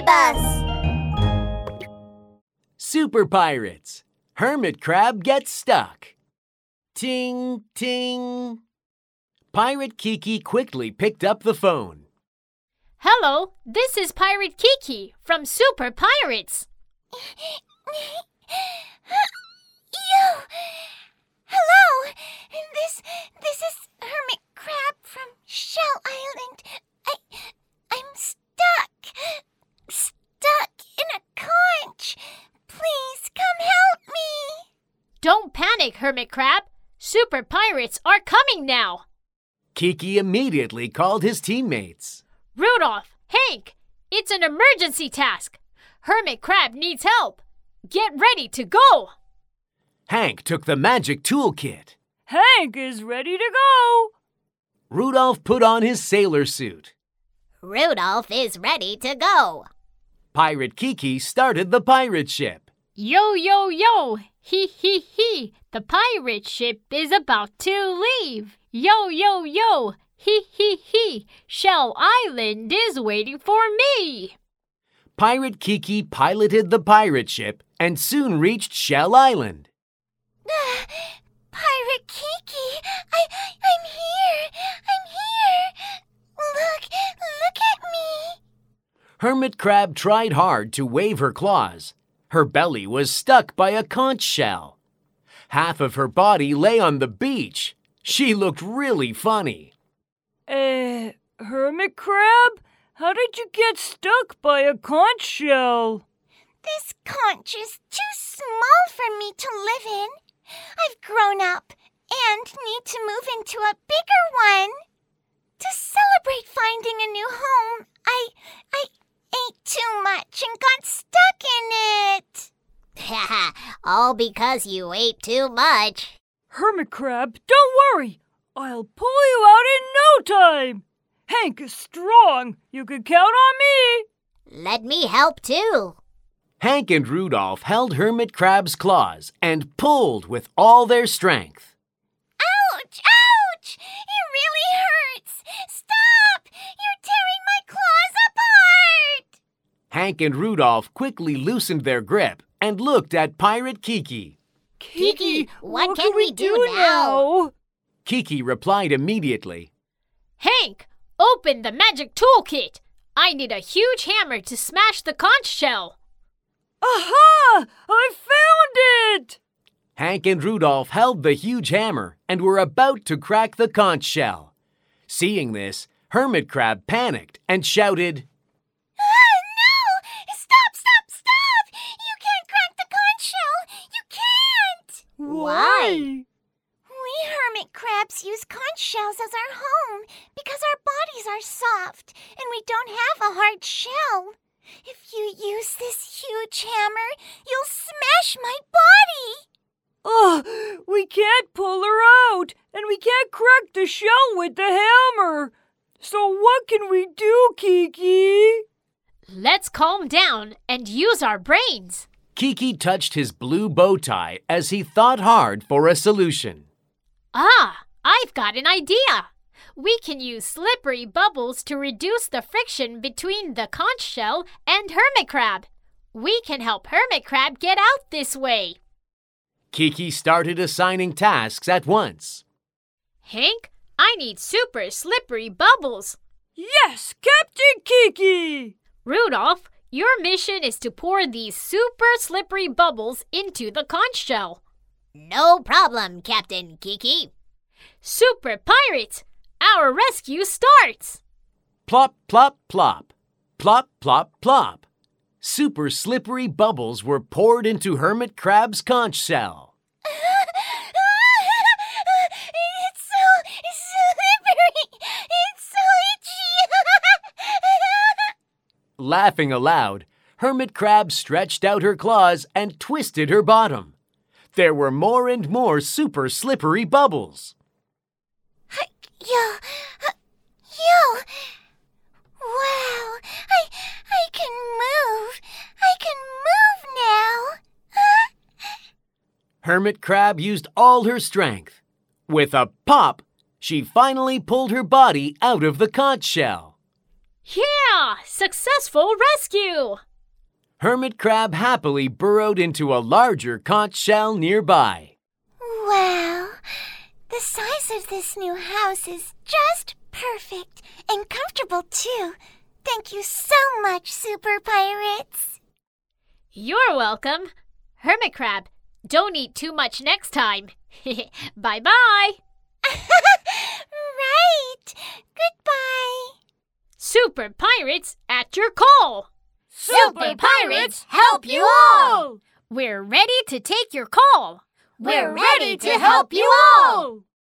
Mystery Bus! Super Pirates. Hermit Crab gets stuck. Ting, ting. Pirate Kiki quickly picked up the phone. Hello, this is Pirate Kiki from Super Pirates. you! Hello! This this is Hermit Crab from Shell Island. I I'm stuck. Stuck in a conch. Please come help me. Don't panic, Hermit Crab. Super Pirates are coming now. Kiki immediately called his teammates. Rudolph, Hank, it's an emergency task. Hermit Crab needs help. Get ready to go. Hank took the magic toolkit. Hank is ready to go. Rudolph put on his sailor suit. Rudolph is ready to go. Pirate Kiki started the pirate ship. Yo, yo, yo! Hee hee hee! The pirate ship is about to leave. Yo, yo, yo! he, he, he. Shell Island is waiting for me. Pirate Kiki piloted the pirate ship and soon reached Shell Island. Pirate Kiki, I I'm here. I'm here. Look, look at me. Hermit Crab tried hard to wave her claws. Her belly was stuck by a conch shell. Half of her body lay on the beach. She looked really funny. Uh, Hermit Crab? How did you get stuck by a conch shell? This conch is too small for me to live in. I've grown up and need to move into a bigger one. To celebrate finding a new home, I I ate too much and got stuck in it. All because you ate too much. Hermit Crab, don't worry. I'll pull you out in no time. Hank is strong. You can count on me. Let me help too. Hank and Rudolph held Hermit Crab's claws and pulled with all their strength. Ouch! Ouch! It really hurts! Stop! You're tearing my claws apart! Hank and Rudolph quickly loosened their grip and looked at Pirate Kiki. Kiki, what can we do now? Kiki replied immediately. Hank, open the magic toolkit. I need a huge hammer to smash the conch shell. Aha! I found it! Hank and Rudolph held the huge hammer and were about to crack the conch shell. Seeing this, Hermit Crab panicked and shouted, shells as our home because our bodies are soft and we don't have a hard shell. If you use this huge hammer, you'll smash my body! Oh, we can't pull her out, and we can't crack the shell with the hammer. So what can we do, Kiki? Let's calm down and use our brains. Kiki touched his blue bow tie as he thought hard for a solution. Ah, I've got an idea. We can use slippery bubbles to reduce the friction between the conch shell and hermit crab. We can help hermit crab get out this way. Kiki started assigning tasks at once. Hank, I need super slippery bubbles. Yes, Captain Kiki! Rudolph, your mission is to pour these super slippery bubbles into the conch shell. No problem, Captain Kiki. Super Pirates, our rescue starts! Plop, plop, plop. Plop, plop, plop. Super slippery bubbles were poured into Hermit Crab's conch shell. it's so slippery! It's so itchy! Laughing aloud, Hermit Crab stretched out her claws and twisted her bottom. There were more and more super slippery bubbles. Yo, uh, yo! Wow! I I can move! I can move now! Hermit Crab used all her strength. With a pop, she finally pulled her body out of the conch shell. Yeah! Successful rescue! Hermit crab happily burrowed into a larger conch shell nearby. Wow. The size of this new house is just perfect and comfortable, too. Thank you so much, Super Pirates. You're welcome. Hermit crab, don't eat too much next time. bye bye. right. Goodbye. Super pirates at your call. Super Pirates help you all! We're ready to take your call. We're ready to help you all!